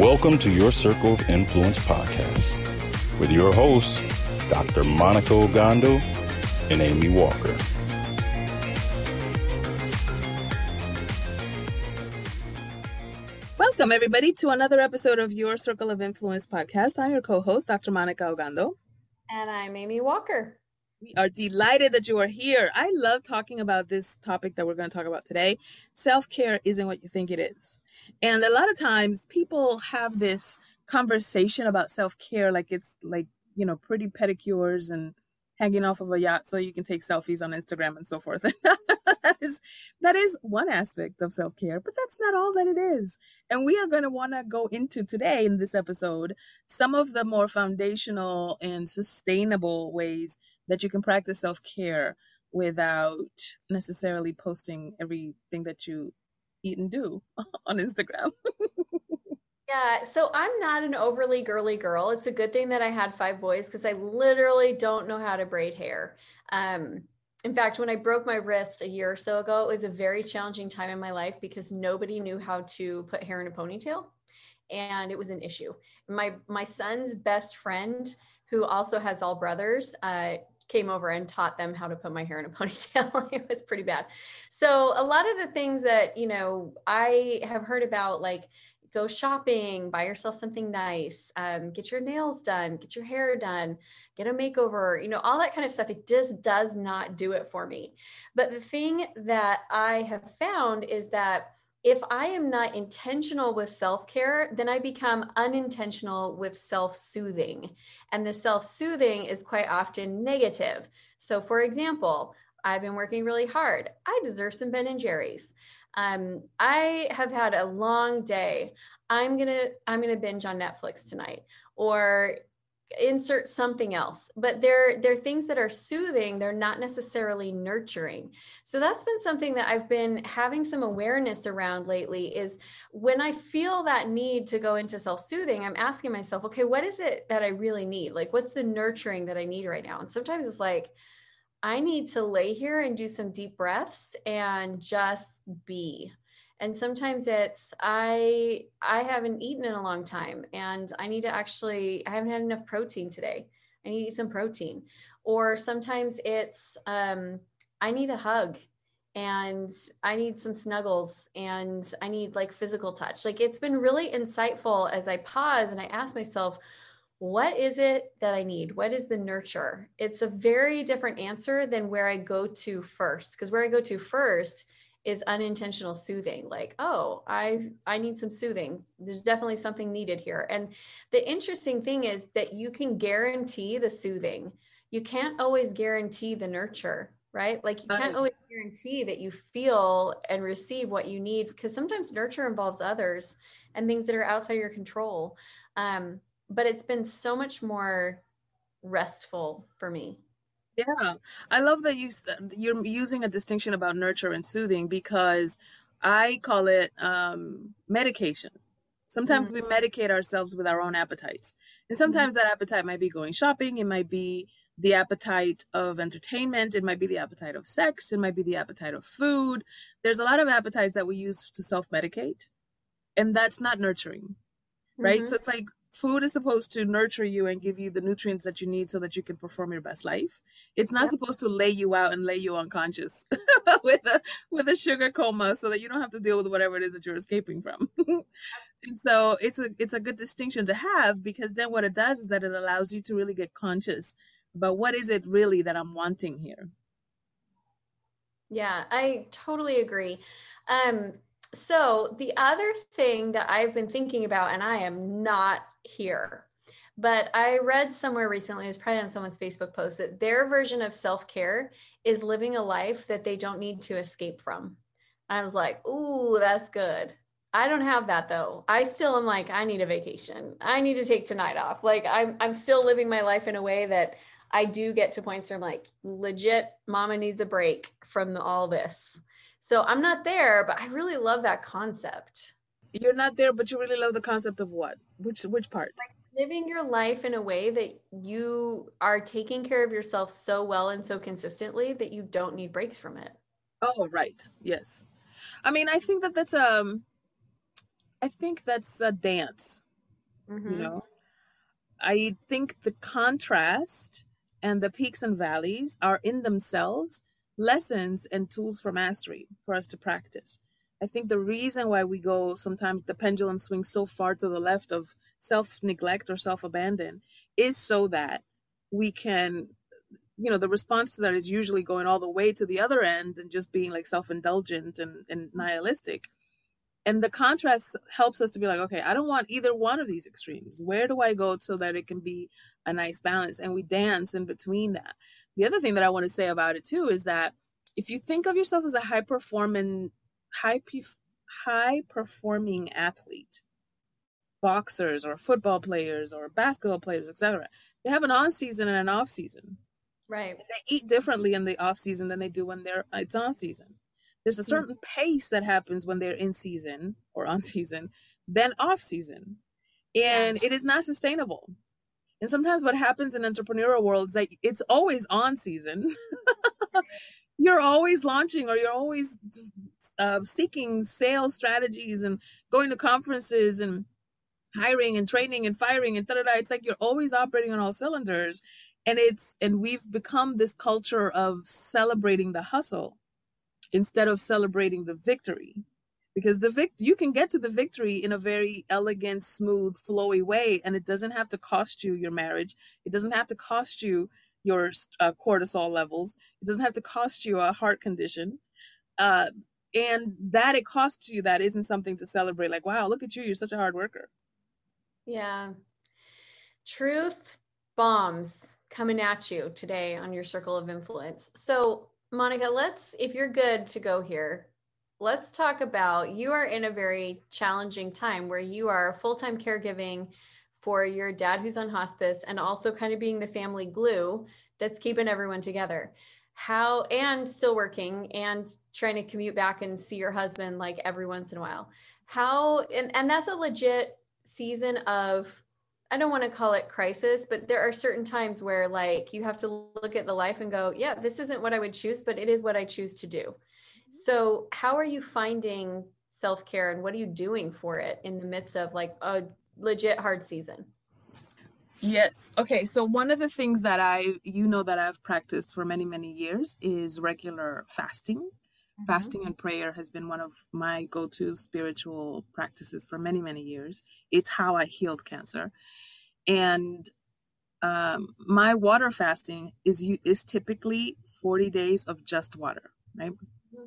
Welcome to your Circle of Influence podcast with your hosts, Dr. Monica Ogando and Amy Walker. Welcome, everybody, to another episode of Your Circle of Influence podcast. I'm your co host, Dr. Monica Ogando. And I'm Amy Walker. We are delighted that you are here. I love talking about this topic that we're going to talk about today. Self care isn't what you think it is. And a lot of times people have this conversation about self care like it's like, you know, pretty pedicures and hanging off of a yacht so you can take selfies on Instagram and so forth. that is that is one aspect of self-care, but that's not all that it is. And we are going to want to go into today in this episode some of the more foundational and sustainable ways that you can practice self-care without necessarily posting everything that you eat and do on Instagram. Yeah, so I'm not an overly girly girl. It's a good thing that I had five boys because I literally don't know how to braid hair. Um, in fact, when I broke my wrist a year or so ago, it was a very challenging time in my life because nobody knew how to put hair in a ponytail, and it was an issue. My my son's best friend, who also has all brothers, uh, came over and taught them how to put my hair in a ponytail. it was pretty bad. So a lot of the things that you know I have heard about, like go shopping, buy yourself something nice, um, get your nails done, get your hair done, get a makeover, you know, all that kind of stuff. It just does not do it for me. But the thing that I have found is that if I am not intentional with self care, then I become unintentional with self soothing. And the self soothing is quite often negative. So, for example, I've been working really hard. I deserve some Ben and Jerry's. Um, I have had a long day. I'm gonna I'm gonna binge on Netflix tonight, or insert something else. But they're they're things that are soothing. They're not necessarily nurturing. So that's been something that i've been having some awareness around lately is when i feel that need to go into self-soothing i'm asking myself okay what is it that i really need? Like what's the nurturing that i need right now? And sometimes it's like I need to lay here and do some deep breaths and just be. And sometimes it's I I haven't eaten in a long time and I need to actually I haven't had enough protein today. I need to eat some protein. Or sometimes it's um I need a hug and I need some snuggles and I need like physical touch. Like it's been really insightful as I pause and I ask myself, what is it that I need? What is the nurture? It's a very different answer than where I go to first. Because where I go to first is unintentional soothing like oh i i need some soothing there's definitely something needed here and the interesting thing is that you can guarantee the soothing you can't always guarantee the nurture right like you can't always guarantee that you feel and receive what you need because sometimes nurture involves others and things that are outside of your control um, but it's been so much more restful for me. Yeah, I love that you you're using a distinction about nurture and soothing because I call it um, medication. Sometimes mm-hmm. we medicate ourselves with our own appetites, and mm-hmm. sometimes mm-hmm. that appetite might be going shopping. It might be the appetite of entertainment. It might be the appetite of sex. It might be the appetite of food. There's a lot of appetites that we use to self medicate, and that's not nurturing, right? Mm-hmm. So it's like food is supposed to nurture you and give you the nutrients that you need so that you can perform your best life. It's not supposed to lay you out and lay you unconscious with a with a sugar coma so that you don't have to deal with whatever it is that you're escaping from. and so it's a it's a good distinction to have because then what it does is that it allows you to really get conscious about what is it really that I'm wanting here. Yeah, I totally agree. Um, so the other thing that I've been thinking about, and I am not here. But I read somewhere recently, it was probably on someone's Facebook post, that their version of self care is living a life that they don't need to escape from. I was like, ooh, that's good. I don't have that though. I still am like, I need a vacation. I need to take tonight off. Like I'm I'm still living my life in a way that I do get to points where I'm like, legit, mama needs a break from all this. So I'm not there, but I really love that concept. You're not there, but you really love the concept of what? Which which part? Like living your life in a way that you are taking care of yourself so well and so consistently that you don't need breaks from it. Oh, right. Yes. I mean, I think that that's um I think that's a dance. Mm-hmm. You know. I think the contrast and the peaks and valleys are in themselves lessons and tools for mastery for us to practice. I think the reason why we go sometimes the pendulum swings so far to the left of self neglect or self abandon is so that we can, you know, the response to that is usually going all the way to the other end and just being like self indulgent and, and nihilistic. And the contrast helps us to be like, okay, I don't want either one of these extremes. Where do I go so that it can be a nice balance? And we dance in between that. The other thing that I want to say about it too is that if you think of yourself as a high performing high high performing athlete, boxers or football players or basketball players, etc., they have an on season and an off season. Right. They eat differently in the off season than they do when they're it's on season. There's a hmm. certain mm-hmm. pace that happens when they're in season or on season than off season. And yeah. it is not sustainable. And sometimes what happens in entrepreneurial world is that it's always on season. you're always launching or you're always uh, seeking sales strategies and going to conferences and hiring and training and firing and da da da. It's like you're always operating on all cylinders, and it's and we've become this culture of celebrating the hustle instead of celebrating the victory because the vic you can get to the victory in a very elegant smooth flowy way and it doesn't have to cost you your marriage it doesn't have to cost you your uh, cortisol levels. It doesn't have to cost you a heart condition. Uh, and that it costs you that isn't something to celebrate. Like, wow, look at you. You're such a hard worker. Yeah. Truth bombs coming at you today on your circle of influence. So, Monica, let's, if you're good to go here, let's talk about you are in a very challenging time where you are full time caregiving for your dad who's on hospice and also kind of being the family glue that's keeping everyone together how and still working and trying to commute back and see your husband like every once in a while. How and, and that's a legit season of i don't want to call it crisis but there are certain times where like you have to look at the life and go yeah this isn't what i would choose but it is what i choose to do. Mm-hmm. So how are you finding self-care and what are you doing for it in the midst of like a legit hard season. Yes. Okay. So one of the things that I, you know, that I've practiced for many, many years is regular fasting. Mm-hmm. Fasting and prayer has been one of my go to spiritual practices for many, many years. It's how I healed cancer. And um, my water fasting is is typically 40 days of just water, right? Mm-hmm.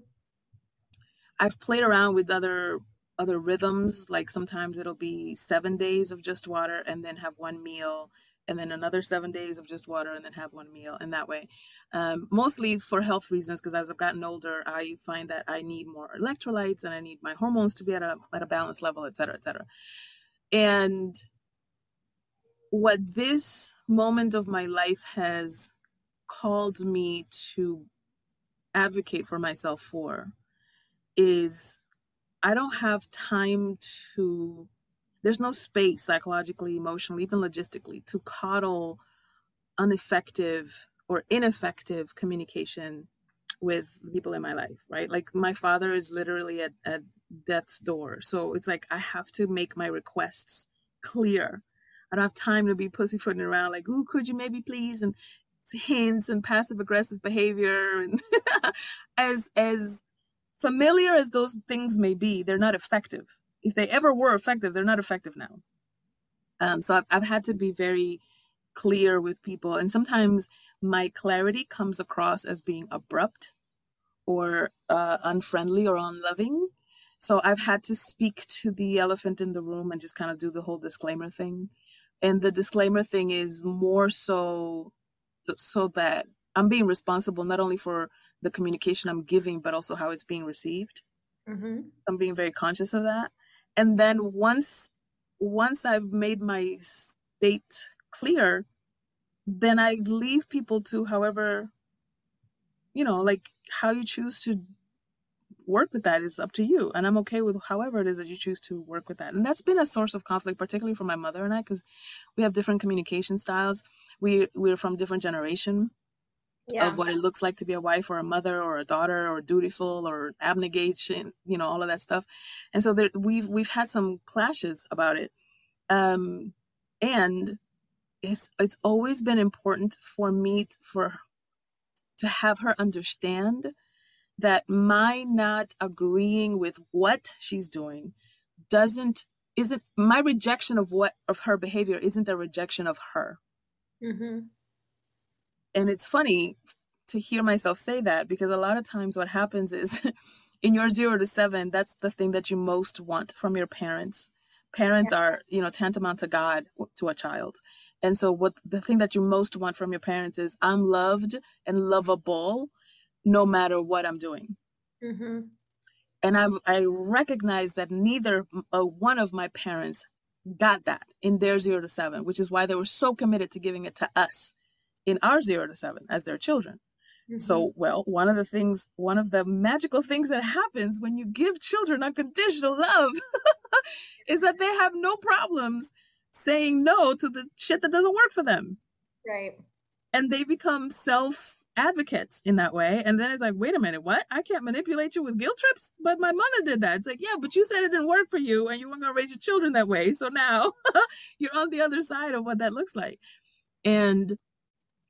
I've played around with other other rhythms. Like sometimes it'll be seven days of just water and then have one meal, and then another seven days of just water and then have one meal. And that way, um, mostly for health reasons, because as I've gotten older, I find that I need more electrolytes and I need my hormones to be at a at a balanced level, et cetera, et cetera. And what this moment of my life has called me to advocate for myself for is I don't have time to, there's no space psychologically, emotionally, even logistically to coddle ineffective or ineffective communication with people in my life, right? Like my father is literally at, at death's door. So it's like I have to make my requests clear. I don't have time to be pussyfooting around like, "Ooh, could you maybe please?" and hints and passive aggressive behavior and as as familiar as those things may be, they're not effective. If they ever were effective, they're not effective now. Um, so I've, I've had to be very clear with people. And sometimes my clarity comes across as being abrupt or uh, unfriendly or unloving. So I've had to speak to the elephant in the room and just kind of do the whole disclaimer thing. And the disclaimer thing is more so so that I'm being responsible not only for the communication I'm giving, but also how it's being received. Mm-hmm. I'm being very conscious of that. And then once once I've made my state clear, then I leave people to however, you know, like how you choose to work with that is up to you. And I'm okay with however it is that you choose to work with that. And that's been a source of conflict, particularly for my mother and I, because we have different communication styles. We we're from different generation yeah. of what it looks like to be a wife or a mother or a daughter or dutiful or abnegation, you know, all of that stuff. And so there, we've we've had some clashes about it. Um, and it's it's always been important for me to, for to have her understand that my not agreeing with what she's doing doesn't isn't my rejection of what of her behavior isn't a rejection of her mm-hmm. And it's funny to hear myself say that because a lot of times what happens is in your zero to seven that's the thing that you most want from your parents parents yeah. are you know tantamount to god to a child and so what the thing that you most want from your parents is i'm loved and lovable no matter what i'm doing mm-hmm. and i i recognize that neither uh, one of my parents got that in their zero to seven which is why they were so committed to giving it to us in our zero to seven as their children Mm-hmm. So, well, one of the things, one of the magical things that happens when you give children unconditional love is that they have no problems saying no to the shit that doesn't work for them. Right. And they become self advocates in that way. And then it's like, wait a minute, what? I can't manipulate you with guilt trips, but my mother did that. It's like, yeah, but you said it didn't work for you and you weren't going to raise your children that way. So now you're on the other side of what that looks like. And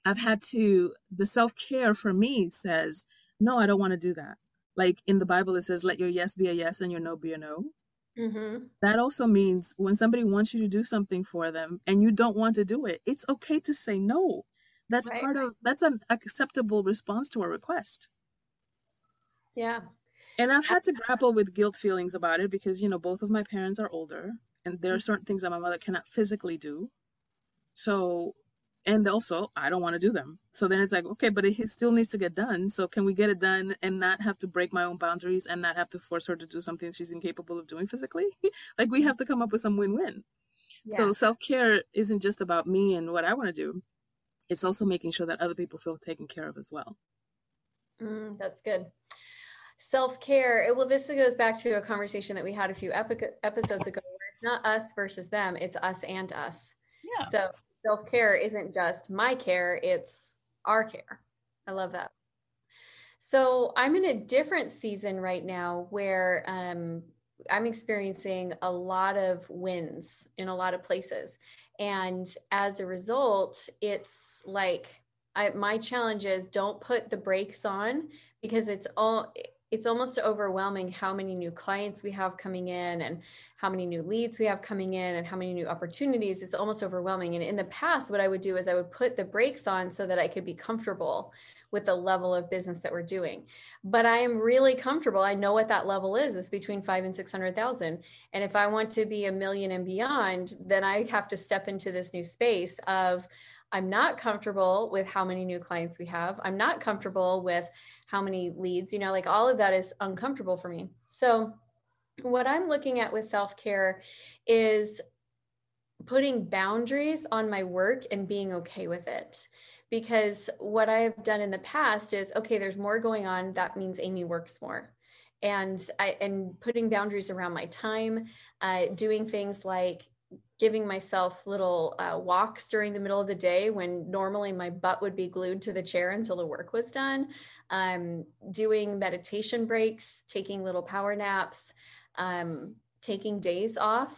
I've had to, the self care for me says, no, I don't want to do that. Like in the Bible, it says, let your yes be a yes and your no be a no. Mm-hmm. That also means when somebody wants you to do something for them and you don't want to do it, it's okay to say no. That's right. part of, that's an acceptable response to a request. Yeah. And I've had to grapple with guilt feelings about it because, you know, both of my parents are older and there are mm-hmm. certain things that my mother cannot physically do. So and also i don't want to do them. So then it's like okay but it still needs to get done. So can we get it done and not have to break my own boundaries and not have to force her to do something she's incapable of doing physically? Like we have to come up with some win-win. Yeah. so self-care isn't just about me and what i want to do. It's also making sure that other people feel taken care of as well. Mm, that's good. Self-care well this goes back to a conversation that we had a few epi- episodes ago where it's not us versus them it's us and us. Yeah. So self care isn't just my care, it's our care. I love that. So I'm in a different season right now where um, I'm experiencing a lot of wins in a lot of places. And as a result, it's like I, my challenge is don't put the brakes on because it's all it's almost overwhelming how many new clients we have coming in and how many new leads we have coming in and how many new opportunities. It's almost overwhelming. And in the past what i would do is i would put the brakes on so that i could be comfortable with the level of business that we're doing. But i am really comfortable. I know what that level is. It's between five and six hundred thousand. And if i want to be a million and beyond then i have to step into this new space of I'm not comfortable with how many new clients we have. I'm not comfortable with how many leads, you know, like all of that is uncomfortable for me. So, what I'm looking at with self care is putting boundaries on my work and being okay with it. Because what I've done in the past is okay, there's more going on. That means Amy works more. And I and putting boundaries around my time, uh, doing things like giving myself little uh, walks during the middle of the day when normally my butt would be glued to the chair until the work was done. Um, doing meditation breaks, taking little power naps, um, taking days off.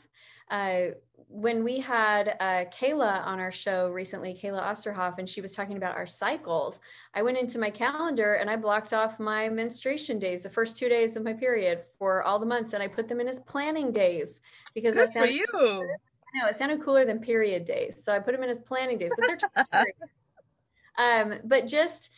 Uh, when we had uh, Kayla on our show recently, Kayla Osterhoff, and she was talking about our cycles, I went into my calendar and I blocked off my menstruation days, the first two days of my period for all the months, and I put them in as planning days because Good for you. No, it sounded cooler than period days. So I put them in as planning days, but they're um, but just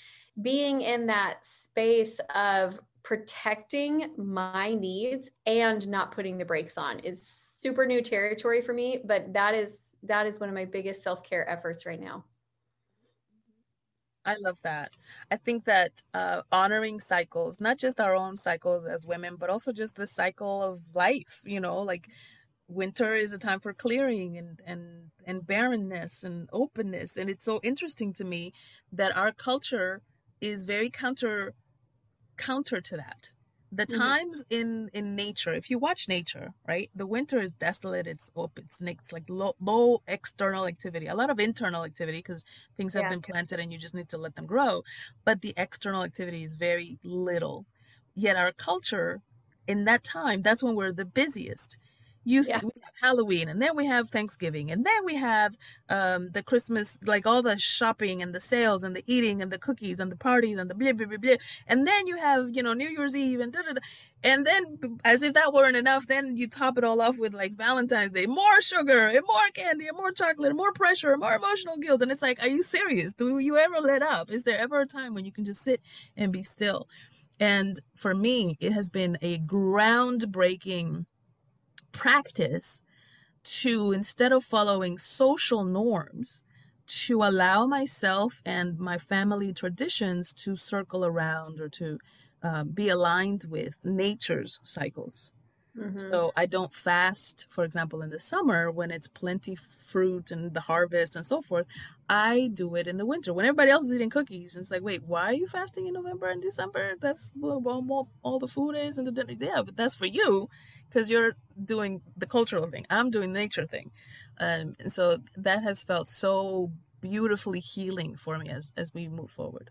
being in that space of protecting my needs and not putting the brakes on is super new territory for me, but that is that is one of my biggest self-care efforts right now. I love that. I think that uh, honoring cycles, not just our own cycles as women, but also just the cycle of life, you know, like winter is a time for clearing and, and, and barrenness and openness. And it's so interesting to me that our culture is very counter counter to that the mm-hmm. times in in nature if you watch nature right the winter is desolate it's open it's, it's like low, low external activity a lot of internal activity because things have yeah. been planted and you just need to let them grow but the external activity is very little yet our culture in that time that's when we're the busiest used yeah. to, we have Halloween and then we have Thanksgiving and then we have um, the Christmas, like all the shopping and the sales and the eating and the cookies and the parties and the blah, blah, blah, blah. And then you have, you know, New Year's Eve and da, da, da. And then as if that weren't enough, then you top it all off with like Valentine's Day, more sugar and more candy and more chocolate and more pressure and more emotional guilt. And it's like, are you serious? Do you ever let up? Is there ever a time when you can just sit and be still? And for me, it has been a groundbreaking practice to instead of following social norms to allow myself and my family traditions to circle around or to uh, be aligned with nature's cycles Mm-hmm. So I don't fast, for example, in the summer when it's plenty fruit and the harvest and so forth. I do it in the winter when everybody else is eating cookies. And it's like, wait, why are you fasting in November and December? That's well, all, all the food is and the dinner. Yeah, but that's for you because you're doing the cultural thing. I'm doing nature thing. Um, and so that has felt so beautifully healing for me as as we move forward.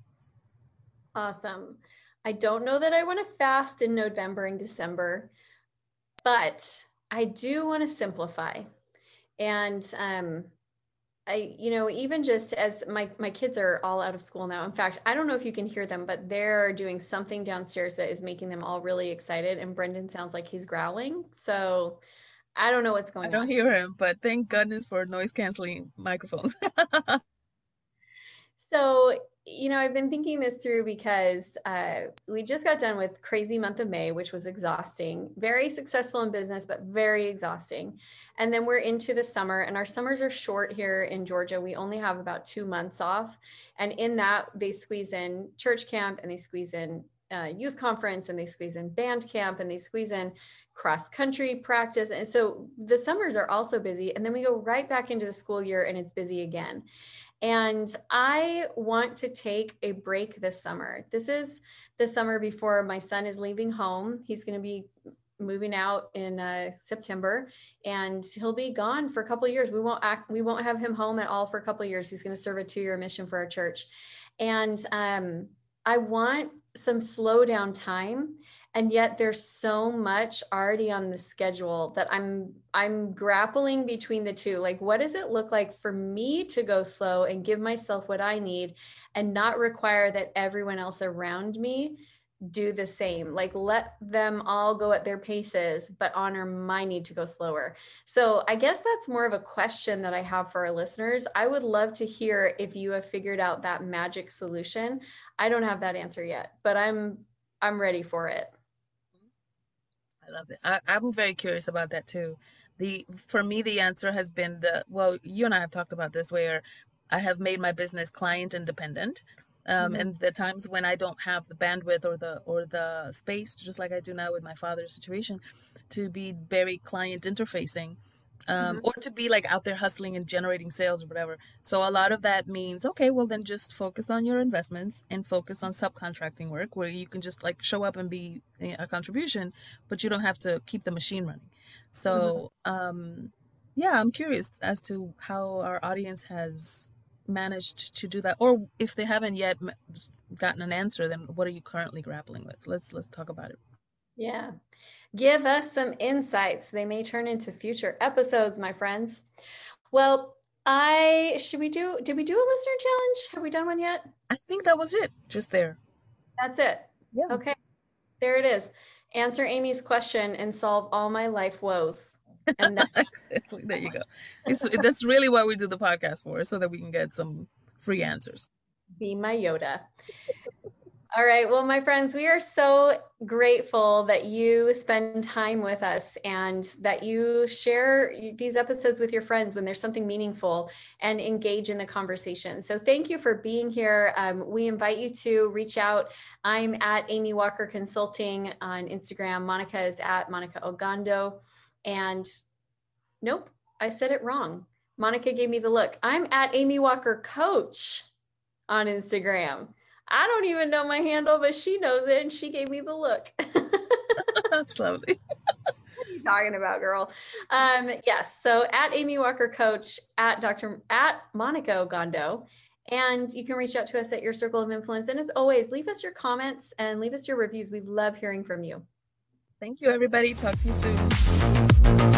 Awesome. I don't know that I want to fast in November and December but I do want to simplify. And um, I, you know, even just as my my kids are all out of school now. In fact, I don't know if you can hear them, but they're doing something downstairs that is making them all really excited. And Brendan sounds like he's growling. So I don't know what's going on. I don't on. hear him, but thank goodness for noise canceling microphones. so you know, I've been thinking this through because uh, we just got done with crazy month of May, which was exhausting, very successful in business, but very exhausting. And then we're into the summer, and our summers are short here in Georgia. We only have about two months off. And in that, they squeeze in church camp and they squeeze in uh, youth conference and they squeeze in band camp and they squeeze in cross country practice. And so the summers are also busy. And then we go right back into the school year and it's busy again. And I want to take a break this summer. This is the summer before my son is leaving home. He's going to be moving out in uh, September and he'll be gone for a couple years. We won't act, we won't have him home at all for a couple years. He's going to serve a two year mission for our church. And um, I want some slow down time and yet there's so much already on the schedule that i'm i'm grappling between the two. Like what does it look like for me to go slow and give myself what i need and not require that everyone else around me do the same? Like let them all go at their paces but honor my need to go slower. So i guess that's more of a question that i have for our listeners. I would love to hear if you have figured out that magic solution. I don't have that answer yet but i'm i'm ready for it I love it. I, I'm very curious about that too. The for me, the answer has been the well. You and I have talked about this, where I have made my business client independent. Um, mm-hmm. and the times when I don't have the bandwidth or the or the space, just like I do now with my father's situation, to be very client interfacing, um, mm-hmm. or to be like out there hustling and generating sales or whatever. So a lot of that means, okay, well then just focus on your investments and focus on subcontracting work where you can just like show up and be a contribution, but you don't have to keep the machine running. So, mm-hmm. um, yeah, I'm curious as to how our audience has managed to do that, or if they haven't yet gotten an answer, then what are you currently grappling with? Let's let's talk about it. Yeah. Give us some insights. They may turn into future episodes, my friends. Well, I should we do did we do a listener challenge? Have we done one yet? I think that was it. Just there. That's it. Yeah. Okay. There it is. Answer Amy's question and solve all my life woes. And exactly. there you go. It's, that's really what we do the podcast for, so that we can get some free answers. Be my Yoda. All right. Well, my friends, we are so grateful that you spend time with us and that you share these episodes with your friends when there's something meaningful and engage in the conversation. So, thank you for being here. Um, we invite you to reach out. I'm at Amy Walker Consulting on Instagram. Monica is at Monica Ogando. And nope, I said it wrong. Monica gave me the look. I'm at Amy Walker Coach on Instagram. I don't even know my handle, but she knows it and she gave me the look. That's lovely. what are you talking about, girl? Um, yes. So at Amy Walker Coach, at Dr. at Monica Ogando. And you can reach out to us at your circle of influence. And as always, leave us your comments and leave us your reviews. We love hearing from you. Thank you, everybody. Talk to you soon.